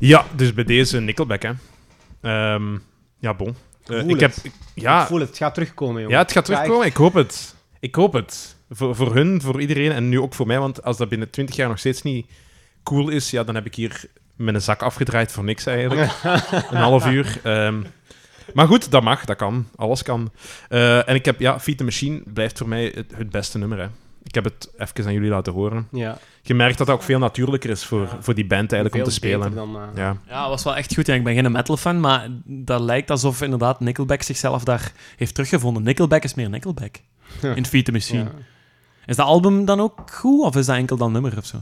Ja, dus bij deze Nickelback, hè. Ehm, ja, bon. Eh, ik heb, ja, Ik voel het, het gaat terugkomen, jongen. ja, het gaat Ja, terugkomen. Ik hoop het. Ik hoop het. Voor, voor hun, voor iedereen en nu ook voor mij. Want als dat binnen 20 jaar nog steeds niet cool is, ja, dan heb ik hier mijn zak afgedraaid voor niks eigenlijk. Een half uur. Ehm, maar goed, dat mag, dat kan. Alles kan. Eh, en ik heb, ja, Feed the Machine blijft voor mij het, het beste nummer. Hè. Ik heb het even aan jullie laten horen. Ja, Je merkt dat dat ook veel natuurlijker is voor, voor die band eigenlijk om te spelen. Dan, eh, Ja. Ja, dat was wel echt goed. Ja, ik ben geen metal-fan, maar dat lijkt alsof inderdaad Nickelback zichzelf daar heeft teruggevonden. Nickelback is meer Nickelback Ja. in Feet the Machine. ja. Is dat album dan ook goed, of is dat enkel dan nummer of zo?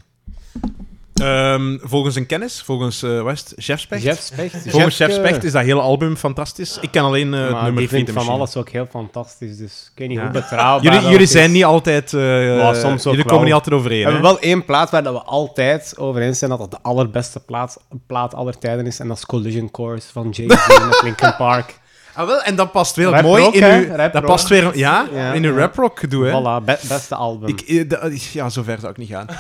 Ehm, volgens een kennis, volgens uh, West, Jeff Specht. Jeff Specht. Volgens Jeff Jeffke- Specht is dat hele album fantastisch. Ik ken alleen eh, het nummer die vindt van alles ook heel fantastisch, dus ik weet niet Ja. hoe betrouwbaar Jullie, jullie is. zijn niet altijd... eh, soms ook jullie wel. komen niet altijd overeen. We hebben wel één plaat waar dat we altijd over eens zijn dat dat de allerbeste plaat, plaat aller tijden is. En dat is Collision Course van Jay-Z met Linkin Park. Ah, wel, en dat past wel Rap mooi rock, in hè? uw... Rap Dat rock. past weer... Ja, Ja, in uw ja. rap rock gedoe, hè. Voilà, be- beste album. Ik, eh, da- ja, zover zou ik niet gaan.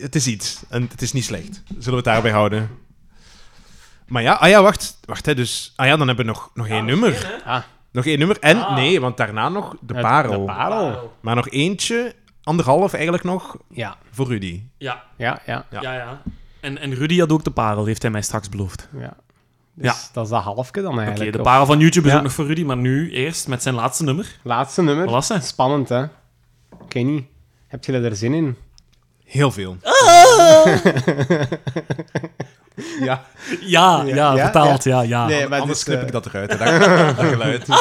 het is iets. En het is niet slecht. Zullen we het daarbij houden? Maar ja, ah ja, wacht. Wacht, hè, dus... Ah ja, dan hebben we nog, nog één nummer. Ah, Nog één nummer. En, Ah. nee, want daarna nog de parel. De parel. Maar nog eentje, anderhalf eigenlijk nog, Ja, voor Rudy. Ja, ja, ja. Ja. ja, ja. En, en Rudy had ook de parel, heeft hij mij straks beloofd. ja. Dus Ja. dat is dat halfje dan Oké, eigenlijk. de Of- parel van YouTube is Ja. ook nog voor Rudy, maar nu eerst met zijn laatste nummer. Laatste nummer. Wat was hij? Spannend, hè? Ik weet niet. Heb je er zin in? Heel veel. ja, Ja, ja, Ja, ja, vertaald, ja, ja. Nee, maar anders dus, knip eh, ik dat eruit. hè. Dat, dat geluid.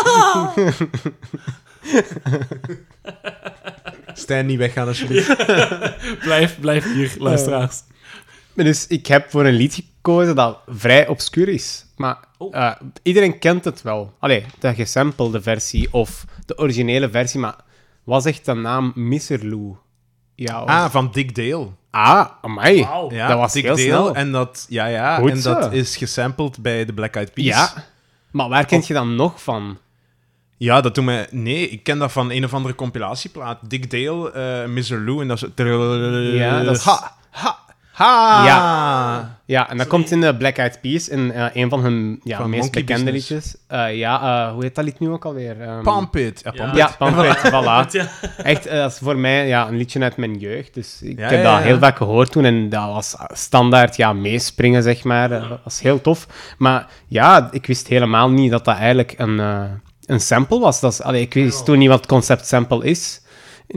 Stijn, niet weggaan alsjeblieft. Blijf, blijf hier, luisteraars. Maar Dus ik heb voor een lied gekozen dat vrij obscuur is. Maar Oh. eh, iedereen kent het wel. Allee, de gesampelde versie of de originele versie. Maar wat zegt de naam Mr. Lou? Ja, of- Ah, van Dick Dale. ah amai. Ja, Dat was Dick heel Dale. snel. En dat, ja, ja, Goed en zo. dat is gesampled bij de Black Eyed Peas. Ja. Maar waar kent je dan nog van? Ja, dat doet mij... Nee, ik ken dat van een of andere compilatieplaat. Dick Dale, eh Mr. Lou, en dat is... Ja, dat is- Ha, ha, ha. Ja. Ja, en dat komt in de Black Eyed Peas, in eh, een van hun ja, Van meest bekende Business. liedjes. Eh, ja, eh, hoe heet dat lied nu ook alweer? Ehm, Pump it. Ja, Pump Ja, it. Pump It, voilà. Ja. Echt, dat is voor mij ja, een liedje uit mijn jeugd. Dus ik Ja, heb ja, dat ja. heel vaak gehoord toen en dat was standaard ja, meespringen, zeg maar. Dat was heel tof. Maar ja, ik wist helemaal niet dat dat eigenlijk een, eh, een sample was. Dat is, allee, ik wist toen niet wat concept sample is.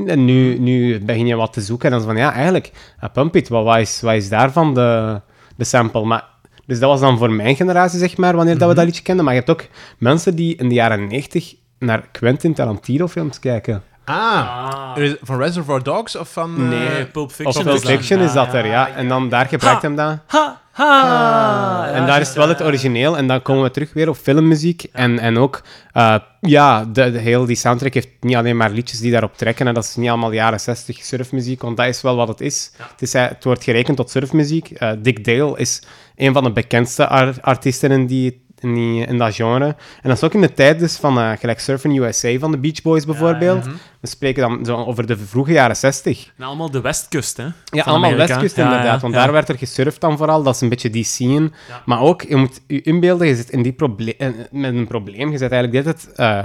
En nu, nu begin je wat te zoeken en dan is van ja, eigenlijk, uh, Pump It, wat, wat, is, wat is daarvan de, de sample? Maar, dus dat was dan voor mijn generatie, zeg maar, wanneer dat we dat liedje kenden. Maar je hebt ook mensen die in de jaren 90 naar Quentin Tarantino films kijken. Ah. Is- Van Reservoir Dogs of van... eh, Nee. Pulp Of Fiction. Pulp is dat. Fiction is dat er, ja. En dan daar gebruikt hem dat. Ha, ha. en daar is het wel het origineel. En dan komen we terug weer op filmmuziek. En, en ook, eh, ja, de, de, heel die soundtrack heeft niet alleen maar liedjes die daarop trekken. En dat is niet allemaal jaren 60 surfmuziek, want dat is wel wat het is. Het, is eh, het wordt gerekend tot surfmuziek. Eh, Dick Dale is een van de bekendste ar- artiesten in die in, die, in dat genre. En dat is ook in de tijd dus van uh, gelijk Surfing USA van de Beach Boys bijvoorbeeld. We spreken dan zo over de vroege jaren 60. Nou, allemaal de westkust, hè? Ja, van allemaal Amerika. westkust inderdaad, want daar werd er gesurfd dan vooral. Dat is een beetje die scene. Maar ook, je moet je inbeelden, je zit in die proble- eh, met een probleem. Je zit eigenlijk dit het... eh,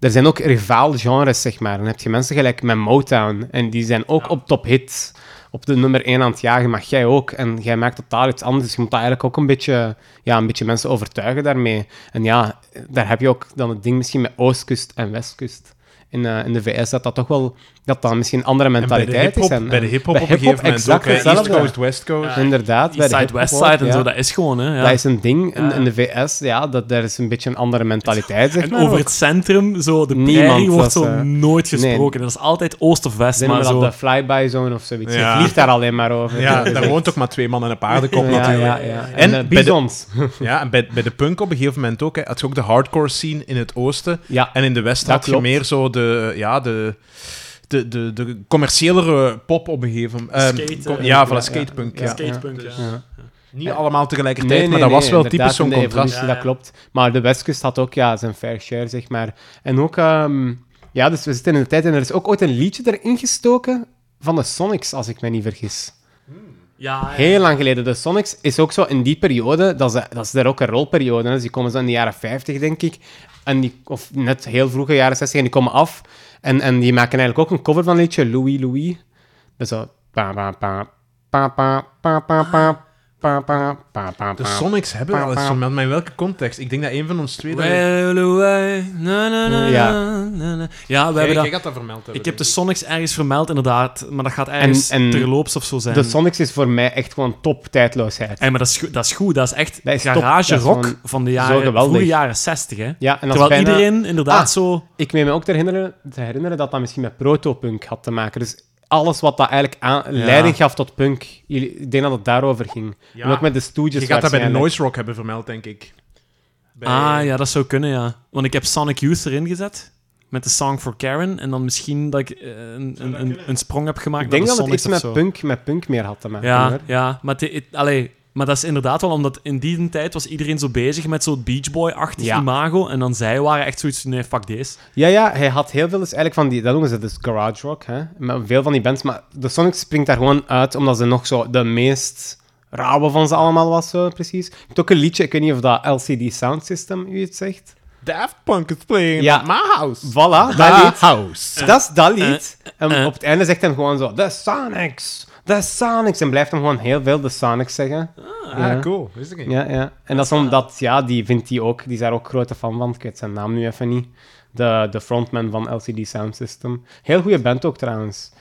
er zijn ook rivaal genres, zeg maar. Dan heb je mensen gelijk met Motown. En die zijn ook op top hits, op de nummer 1 aan het jagen. Maar jij ook. En jij maakt totaal iets anders. Dus je moet daar eigenlijk ook een beetje, ja, een beetje mensen overtuigen daarmee. En ja, daar heb je ook dan het ding misschien met Oostkust en Westkust. In, eh, in de VS dat dat toch wel... Dat dat misschien een andere mentaliteit is. En, bij de hip-hop op een gegeven moment ook. East. Coast, West Coast. Inderdaad. bij de East Side, West Side en ja. zo, dat is gewoon, hè? Ja. Dat is een ding in, Ja. in de VS, ja, dat, daar is een beetje een andere mentaliteit, zeg En maar. over ook. het centrum, zo, de Niemand prairie wordt was, zo eh, nooit gesproken. Dat is altijd oost of west, maar zo... dat de flyby zone of zoiets. Ja. Je vliegt daar alleen maar over. Ja, daar woont ook maar twee man en een paardenkop ja, natuurlijk. ja, ja. En En, bij de- bizons. Ja, en bij, bij de punk op een gegeven moment ook. Hè, had je ook de hardcore scene in het oosten. Ja, En in de west had je meer zo de, ja, de, de, de, de commerciëlere pop op een gegeven moment. Ehm, eh, ja, ja, skatepunk. ja. Ja. Skatepunk, ja. ja. Niet allemaal tegelijkertijd, Nee, nee, maar dat was wel typisch zo'n contrast. Ja, Dat klopt. Maar de Westkust had ook ja, zijn fair share, zeg maar. En ook, ehm, ja, dus we zitten in de tijd en er is ook ooit een liedje erin gestoken van de Sonics, als ik me niet vergis. Ja, Heel lang geleden. De Sonics is ook zo in die periode, dat is, dat is de rock and roll periode. Hè. Dus die komen zo in de jaren 50, denk ik. En die, of net heel vroege jaren 60, en die komen af. En, en die maken eigenlijk ook een cover van een liedje, Louis Louis. Dat is zo... Pa, pa, pa, pa, pa, pa, pa, pa, pa, pa, pa, pa, De. Sonics hebben Pa, wel eens maar in welke context? Ik denk dat een van ons twee... Well away, na, na, na, Ja. Ja, we Jij- hebben dat... gaat dat vermeld hebben, Ik heb de Sonics ergens vermeld, inderdaad. Maar dat gaat ergens En- en terloops of zo zijn. De Sonics is voor mij echt gewoon top tijdloosheid. Hey, maar dat is, goed- dat is goed. Dat is echt Dat is top. garage Dat is rock van de jaren, vroege jaren 60. Hè? Ja, en dat is Terwijl bijna... iedereen inderdaad Ah. zo... Ik weet me ook te herinneren, te herinneren dat dat misschien met protopunk had te maken. Dus alles wat dat eigenlijk aan, leiding gaf tot punk, ik denk dat het daarover ging. Ja. En ook met de Stooges Je gaat dat bij de noise rock hebben vermeld, denk ik. Bij- Ah, ja, dat zou kunnen, ja. Want ik heb Sonic Youth erin gezet. Met de Song for Karen. En dan misschien dat ik eh, een, een, een, een sprong heb gemaakt Ik denk dat de het iets met punk, met punk meer had te maken. Ja, hoor. ja. Maar, het- het- allee, maar dat is inderdaad wel omdat in die tijd was iedereen zo bezig met zo'n Beach Boy-achtig Ja. imago. En dan zij waren echt zoiets nee, fuck deze. ja, ja, hij had heel veel dus eigenlijk van die, dat noemen ze dus garage rock, hè. Met veel van die bands, maar de Sonic springt daar gewoon uit, omdat ze nog zo de meest rauwe van ze allemaal was, zo precies. Ik heb ook een liedje, ik weet niet of dat LCD Sound System u iets zegt. Daft Punk is playing Ja. at my house. Voilà, dat lied. house. Dat is dat lied. en eh. op het einde zegt hij gewoon zo, The Sonics, The Sonics. En blijft hem gewoon heel veel The Sonics zeggen. Ah, Ja. cool. Wist ik niet. Ja, ja. En dat is omdat, ja, die vindt hij ook, die is daar ook grote fan van. Ik weet zijn naam nu even niet. De, de frontman van LCD Sound System. Heel goede band ook trouwens.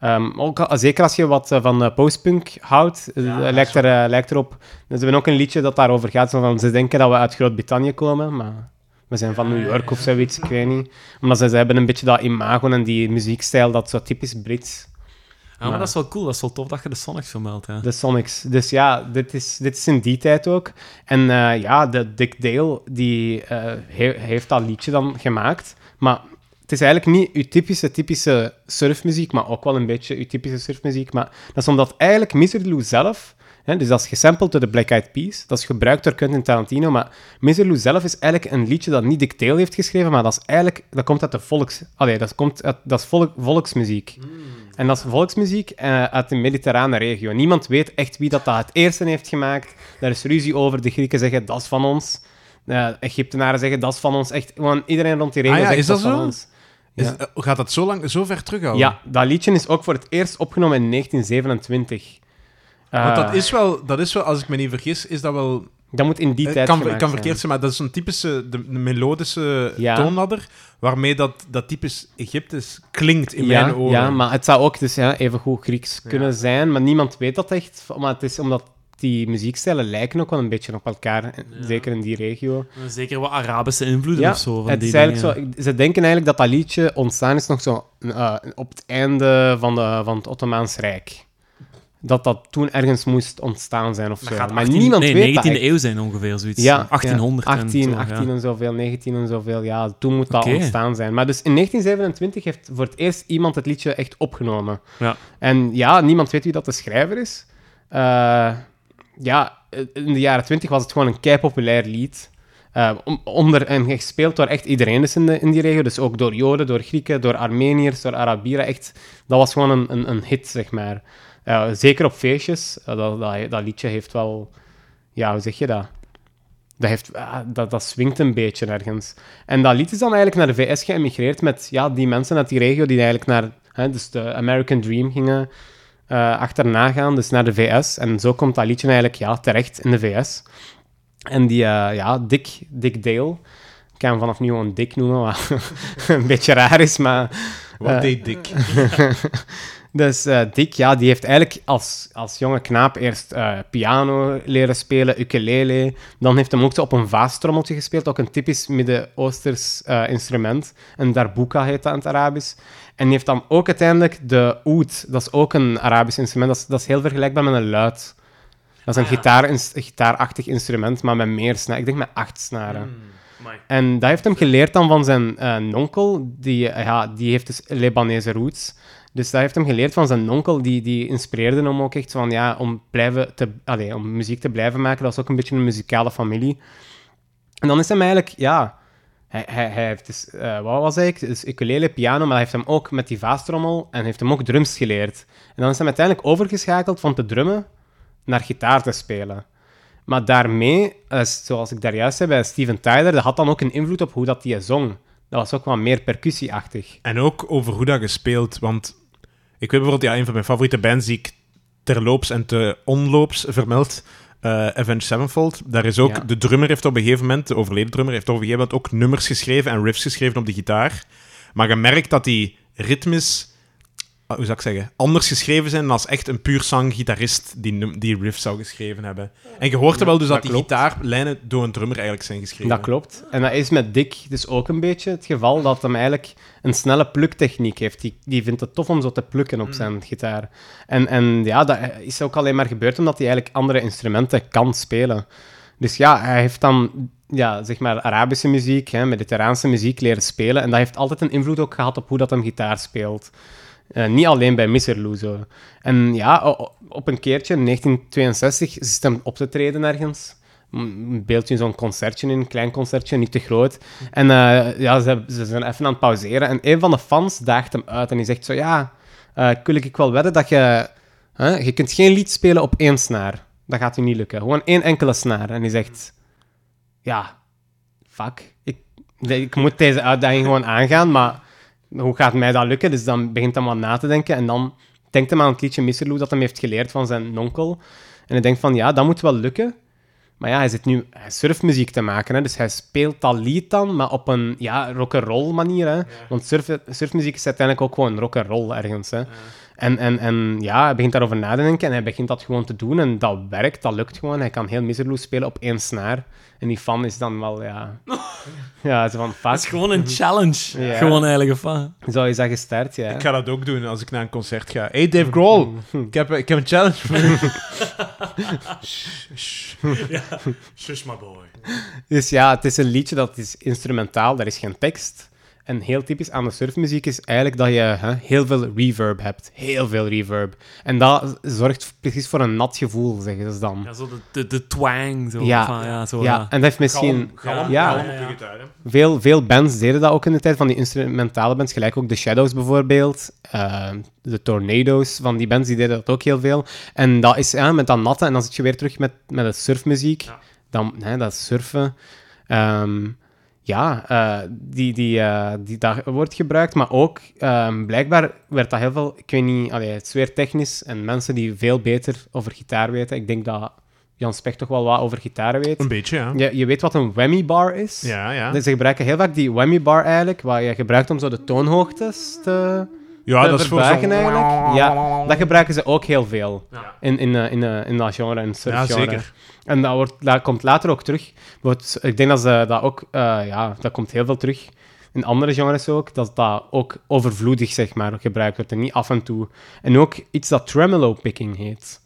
Ehm, ook, zeker als je wat eh, van eh, postpunk houdt, eh, Ja, lijkt, er, eh, lijkt erop. Ze hebben ook een liedje dat daarover gaat. Zo van, ze denken dat we uit Groot-Brittannië komen, maar we zijn van New York of zoiets, ik weet niet. Omdat ze, ze hebben een beetje dat imago en die muziekstijl, dat zo typisch Brits. Ja, maar Maar- dat is wel cool. Dat is wel tof dat je de Sonics vermeldt. De Sonics. Dus ja, dit is, dit is in die tijd ook. En eh, ja, de Dick Dale, die eh, he- heeft dat liedje dan gemaakt. Maar het is eigenlijk niet uw typische, typische surfmuziek, maar ook wel een beetje uw typische surfmuziek. Maar dat is omdat eigenlijk Misery Lou zelf... Hè, dus dat is gesampled door de Black Eyed Peas. Dat is gebruikt door Quentin Tarantino. Maar Misery Lou zelf is eigenlijk een liedje dat niet Dick Dale heeft geschreven, maar dat is eigenlijk... Dat komt uit de volks... Allee, dat, komt uit, dat is volk, volksmuziek. En dat is volksmuziek eh, uit de mediterrane regio. Niemand weet echt wie dat, dat het eerste heeft gemaakt. Daar is ruzie over. De Grieken zeggen, dat is van ons. De Egyptenaren zeggen, dat is van ons. Echt, gewoon iedereen rond die regio Ah ja, zegt, is dat dat is van ons. Is, Ja. eh, gaat dat zo, lang, zo ver terug al? Ja, dat liedje is ook voor het eerst opgenomen in 1927. Want dat Eh, is, wel, dat is wel, als ik me niet vergis, is dat wel... dat moet in die Het tijd kan, kan verkeerd zijn, maar dat is een typische de, de melodische Ja. toonladder, waarmee dat, dat typisch Egyptisch klinkt in ja, mijn oren. Ja, maar het zou ook dus ja, even goed Grieks kunnen zijn, maar niemand weet dat echt. Maar het is omdat die muziekstijlen lijken ook wel een beetje op elkaar, zeker in die regio. Zeker wat Arabische invloeden of zo. Van het die is eigenlijk dingen. zo, ze denken eigenlijk dat dat liedje ontstaan is nog zo eh, op het einde van, de, van het Ottomaans Rijk. Dat dat toen ergens moest ontstaan zijn of zo. maar 18 niemand nee, weet 19e dat echt. eeuw zijn ongeveer, zoiets. Ja, 1800 ja, en 18, zo, ja. 18 en zoveel, 19 en zoveel. Ja, toen moet dat ontstaan zijn. Maar dus in 1927 heeft voor het eerst iemand het liedje echt opgenomen. Ja. En ja, niemand weet wie dat de schrijver is. Eh, ja, in de jaren 20 was het gewoon een kei populair lied. Eh, onder, en gespeeld door echt iedereen dus in, de, in die regio. Dus ook door Joden, door Grieken, door Armeniërs, door Arabieren. Echt, dat was gewoon een, een, een hit, zeg maar. Eh, zeker op feestjes. Eh, dat, dat, dat liedje heeft wel... Ja, hoe zeg je dat? Dat, heeft, ah, dat, dat swingt een beetje ergens. En dat lied is dan eigenlijk naar de VS geëmigreerd met ja, die mensen uit die regio die eigenlijk naar hè, dus de American Dream gingen eh, achterna gaan, dus naar de VS. En zo komt dat liedje eigenlijk ja, terecht in de VS. En die, ja, Dick, Dick Dale, ik kan hem vanaf nu gewoon Dick noemen, wat een beetje raar is, maar... Wat deed Dick? Dus eh, Dick, ja, die heeft eigenlijk als, als jonge knaap eerst eh, piano leren spelen, ukulele. Dan heeft hij ook zo op een vaastrommeltje gespeeld, ook een typisch Midden-Oosters eh, instrument. Een darbuka heet dat in het Arabisch. En die heeft dan ook uiteindelijk de oud, dat is ook een Arabisch instrument. Dat is, dat is heel vergelijkbaar met een luid. Dat is een gitaar, een gitaarachtig instrument, maar met meer snaren. Ik denk met acht snaren. En dat heeft hem geleerd dan van zijn eh, nonkel. Die, ja, die heeft dus Libanese roots. Dus dat heeft hem geleerd van zijn nonkel. Die, die inspireerde hem ook echt van, ja, om, blijven te, allee, om muziek te blijven maken. Dat is ook een beetje een muzikale familie. En dan is hem eigenlijk, ja... Hij, hij, hij heeft dus, eh, wat was hij? Dus ukulele, piano, maar hij heeft hem ook met die vaastrommel en heeft hem ook drums geleerd. En dan is hij uiteindelijk overgeschakeld van te drummen naar gitaar te spelen. Maar daarmee, eh, zoals ik daar juist zei bij Steven Tyler, dat had dan ook een invloed op hoe dat die zong. Dat was ook wat meer percussieachtig. En ook over hoe dat gespeeld. Want ik weet bijvoorbeeld, ja, een van mijn favoriete bands die ik terloops en te onloops vermeld. eh Avenged Sevenfold. Daar is ook, Ja. de drummer heeft op een gegeven moment, de overleden drummer, heeft op een gegeven moment ook nummers geschreven en riffs geschreven op de gitaar. Maar je merkt dat die ritmes, hoe zou ik zeggen, anders geschreven zijn dan als echt een puur zanggitarist die, die riff zou geschreven hebben. En je hoort er wel dus dat, dat die klopt. gitaarlijnen door een drummer eigenlijk zijn geschreven. Dat klopt. En dat is met Dick dus ook een beetje het geval dat hem eigenlijk een snelle pluktechniek heeft. Die, die vindt het tof om zo te plukken op zijn gitaar. En, en ja, dat is ook alleen maar gebeurd omdat hij eigenlijk andere instrumenten kan spelen. Dus ja, hij heeft dan ja, zeg maar Arabische muziek, hè, mediterraanse muziek leren spelen. En dat heeft altijd een invloed ook gehad op hoe dat hem gitaar speelt. Eh, niet alleen bij Mr. Lou zo. En ja, op een keertje, in 1962, zit hem op te treden ergens. Een beeldje zo'n concertje in, een klein concertje, niet te groot. En eh, ja, ze, ze zijn even aan het pauzeren. En een van de fans daagt hem uit en die zegt zo... Ja, eh wil ik wel wedden dat je... Je kunt geen lied spelen op één snaar. Dat gaat u niet lukken. Gewoon één enkele snaar. En die zegt... Ja, fuck. Ik, ik moet deze uitdaging gewoon aangaan, maar hoe gaat mij dat lukken? Dus dan begint hij maar na te denken en dan denkt hij aan het liedje. Lou dat hij heeft geleerd van zijn onkel. En hij denkt van, ja, dat moet wel lukken. Maar ja, hij zit nu hij surfmuziek te maken, hè, dus hij speelt dat lied dan, maar op een ja, rock'n'roll manier. Hè. Want surf, surfmuziek is uiteindelijk ook gewoon rock'n'roll ergens. Hè. En, en, en ja, hij begint daarover na te denken en hij begint dat gewoon te doen. En dat werkt, dat lukt gewoon. Hij kan heel Miserloo spelen op één snaar. En die fan is dan wel, ja... ja, zo van, Dat is fuck. gewoon een challenge. Ja. Gewoon eigenlijk. Of, wat? Zo is dat gestart, ja. Ik ga dat ook doen als ik naar een concert ga. Hey Dave Grohl, ik heb, ik heb een challenge voor je. Shush my boy. Dus ja, het is een liedje dat is instrumentaal, daar is geen tekst. En heel typisch aan de surfmuziek is eigenlijk dat je hè, heel veel reverb hebt. Heel veel reverb. En dat zorgt precies voor een nat gevoel, zeggen ze dan. Ja, zo de, de, de twang. Zo, Ja. van, ja, zo, Ja, ja. en dat heeft misschien... Galm, Ja. galm op gitaar. hè. Veel, veel bands deden dat ook in de tijd, van die instrumentale bands, gelijk ook de Shadows bijvoorbeeld, eh, de Tornadoes, van die bands, die deden dat ook heel veel. En dat is ja, met dat natte, en dan zit je weer terug met, met het surfmuziek, Ja. dan, hè, dat surfen. Ehm, ja, eh, die, die, eh, die dat wordt gebruikt, maar ook ehm, blijkbaar werd dat heel veel, ik weet niet, allee, het is weer technisch, en mensen die veel beter over gitaar weten, ik denk dat Jan Specht toch wel wat over gitaren weet. Een beetje, ja. Je, je weet wat een whammy bar is? Ja, ja. Dus ze gebruiken heel vaak die whammy bar eigenlijk, waar je gebruikt om zo de toonhoogtes te, Ja, te dat is voor verbuigen eigenlijk. Ja, dat gebruiken ze ook heel veel Ja. in, in, eh, in, eh, in dat genre, in Ja, zeker. En dat, wordt, dat komt later ook terug. Bijvoorbeeld, Ik denk dat ze dat ook, eh, ja, dat komt heel veel terug in andere genres ook, dat dat ook overvloedig, zeg maar, gebruikt wordt en niet af en toe. En ook iets dat tremolo picking heet.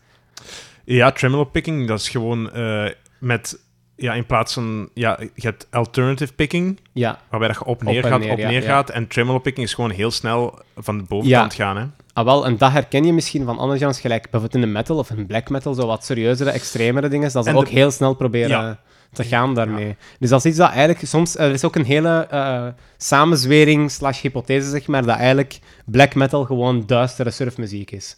Ja, tremolo picking, dat is gewoon eh, met... Ja, in plaats van... Ja, je hebt alternative picking, Ja, waarbij dat je op neer gaat, neer, op neer ja. gaat. En tremolo picking is gewoon heel snel van de bovenkant gaan, hè. Ah, wel, en dat herken je misschien van andere genres, gelijk bijvoorbeeld in de metal of in black metal, zo wat serieuzere, extremere dingen, dat ze En ook de- heel snel proberen te gaan daarmee. Dus dat is iets dat eigenlijk soms... Er is ook een hele eh, samenzwering slash hypothese, zeg maar, dat eigenlijk black metal gewoon duistere surfmuziek is.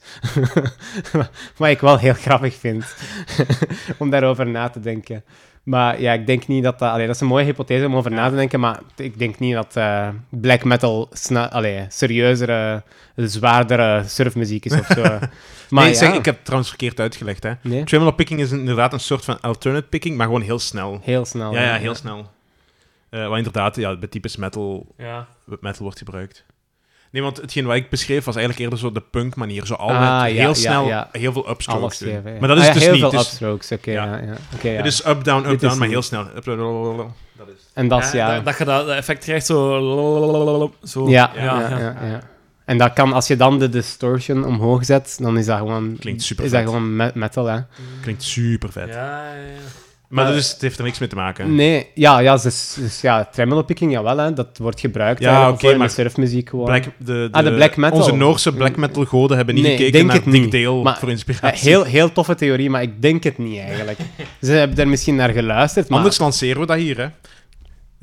Wat ik wel heel grappig vind, om daarover na te denken. Maar ja, ik denk niet dat dat... Allee, dat is een mooie hypothese om over na te denken, maar ik denk niet dat eh, black metal sna- allee, serieuzere, zwaardere surfmuziek is of zo. maar nee, ja, zeg, ik heb het trouwens verkeerd uitgelegd, hè. nee, Tremolo picking is inderdaad een soort van alternate picking, maar gewoon heel snel. heel snel. Ja, ja, heel snel. Eh wat inderdaad ja, bij types metal, Ja. metal wordt gebruikt. Nee, want hetgeen wat ik beschreef was eigenlijk eerder zo de punk manier. Zo altijd Ah, ja, heel ja, snel, ja. heel veel upstrokes Alles doen. geven, ja. Maar dat is Ah, ja, dus heel niet. veel Het is, upstrokes, oké. Ja. ja. Ja, Oké, ja. het is up, down, up, Dit down, is maar niet- heel snel. Up. Dat is En dat is, ja... Dat, dat je dat, effect krijgt zo... zo. Ja, ja, ja, ja. ja, ja. En dat kan, als je dan de distortion omhoog zet, dan is dat gewoon... Klinkt super Is dat gewoon me- metal, hè? Klinkt super vet. Ja, ja, ja. Maar Maar- dat is, het heeft er niks mee te maken. Nee, ja, ja, dus, dus ja, tremolo picking, jawel, hè. Dat wordt gebruikt Ja, oké, voor in de maar surfmuziek gewoon. Black, de, Ah, de black metal. Onze Noorse black metal goden hebben niet Nee, gekeken denk naar het Dick niet. Dale Maar- voor Ja, inspiratie. heel, heel toffe theorie, maar ik denk het niet eigenlijk. Ze hebben er misschien naar geluisterd, maar... Anders lanceren we dat hier, hè.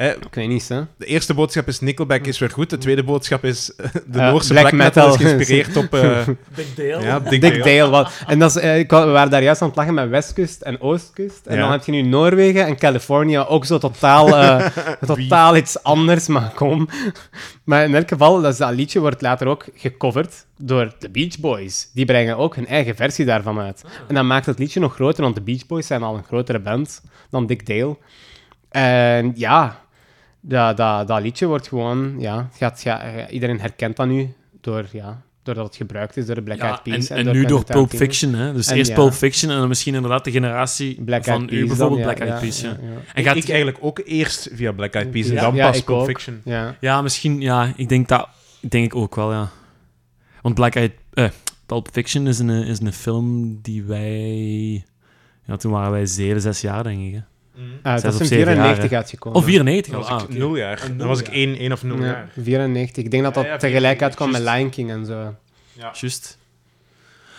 Hè, Ik weet niet, hè. de eerste boodschap is Nickelback is weer goed. De tweede boodschap is eh, de Eh, Noorse black black, metal, metal. is geïnspireerd op... eh, Big Dale. ja, Dick Dick Dale. Dale. Wat. En dat is, eh, ik we waren daar juist aan het lachen met Westkust en Oostkust. En Ja. dan heb je nu Noorwegen en Californië, ook zo totaal, eh, totaal iets anders, maar kom. Maar in elk geval, dat, is- dat liedje wordt later ook gecoverd door de Beach Boys. Die brengen ook hun eigen versie daarvan uit. En dat maakt het liedje nog groter, want de Beach Boys zijn al een grotere band dan Dick Dale. En ja, dat, dat, dat liedje wordt gewoon, ja, het gaat, ja, iedereen herkent dat nu door, ja, doordat het gebruikt is door de Black Ja, Eyed Peas. en, en door nu door Pulp. Fiction. Hè? Dus En eerst ja. Pulp Fiction en dan misschien inderdaad de generatie Black van u bijvoorbeeld, dan, Black Eyed Peas. Ja, ja. En Ik, gaat, ik eigenlijk ook eerst via Black Eyed Peas en Ja, dan ja, pas Pulp ook. Fiction. Ja. ja, misschien, ja, ik denk dat, ik denk ik ook wel, ja. Want Black Eyed, eh, Pulp Fiction is een, is een film die wij, ja, toen waren wij zeven, zes jaar, denk ik. Hè? Ah, Zes dat is in zeven jaar, 94 hè. uitgekomen. Of 94 Dan al. was Ah, ik oké. nul jaar. Een Dan was ik nul één, één of nul Ja, jaar. 94. Ik denk dat dat Ja, ja, tegelijk 94, uitkwam met. Lion King en zo. Juist.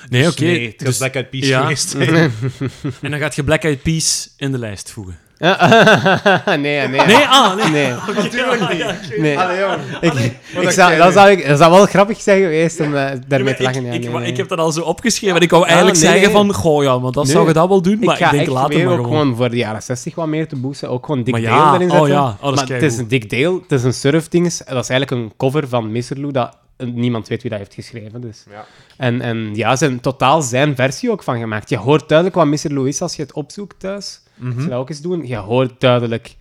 Nee, Dus oké. Nee, het dus- Black Eyed Peas ja. geweest. en dan gaat je Black Eyed Peas in de lijst voegen. nee, nee. Nee, ah, nee. Nee. Natuurlijk niet. nee. Allee, jong. Ik, ik zou, dat, zou ik, dat zou wel grappig zijn geweest om eh, daarmee te ik, lachen. Ja, ik, nee, ik heb dat al zo opgeschreven en ik wou eigenlijk nee, zeggen nee. van, goh ja, want dat Nee. zou je dat wel doen, maar ik ga ik denk echt later weer maar ook gewoon. gewoon voor de jaren 60 wat meer te boosten. Ook gewoon Dale ja, erin oh zetten. ja, oh, dat is maar het is een Dick Dale, het is een surfding. Dat is eigenlijk een cover van Misserloo dat eh, niemand weet wie dat heeft geschreven. Dus. Ja. En, en ja, ze hebben totaal zijn versie ook van gemaakt. Je hoort duidelijk wat Misserloo is als je het opzoekt thuis. Als je dat ook eens doen. Je hoort duidelijk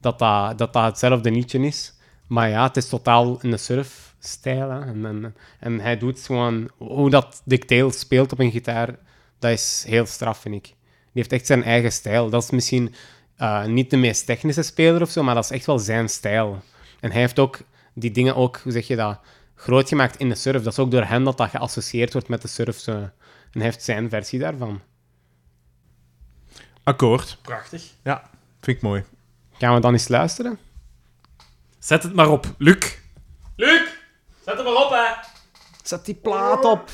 dat dat, dat, dat hetzelfde liedje is. Maar ja, het is totaal in de surfstijl. hè. En, en, hij doet gewoon... Hoe dat Dale speelt op een gitaar, dat is heel straf, vind ik. Die heeft echt zijn eigen stijl. Dat is misschien eh, niet de meest technische speler of zo, maar dat is echt wel zijn stijl. En hij heeft ook die dingen ook, hoe zeg je dat, groot gemaakt in de surf. Dat is ook door hem dat dat geassocieerd wordt met de surf. En hij heeft zijn versie daarvan. Akkoord. Prachtig. Ja, vind ik mooi. Gaan we dan eens luisteren? Zet het maar op. Luc. Luc, zet het maar op, hè. Zet die plaat op.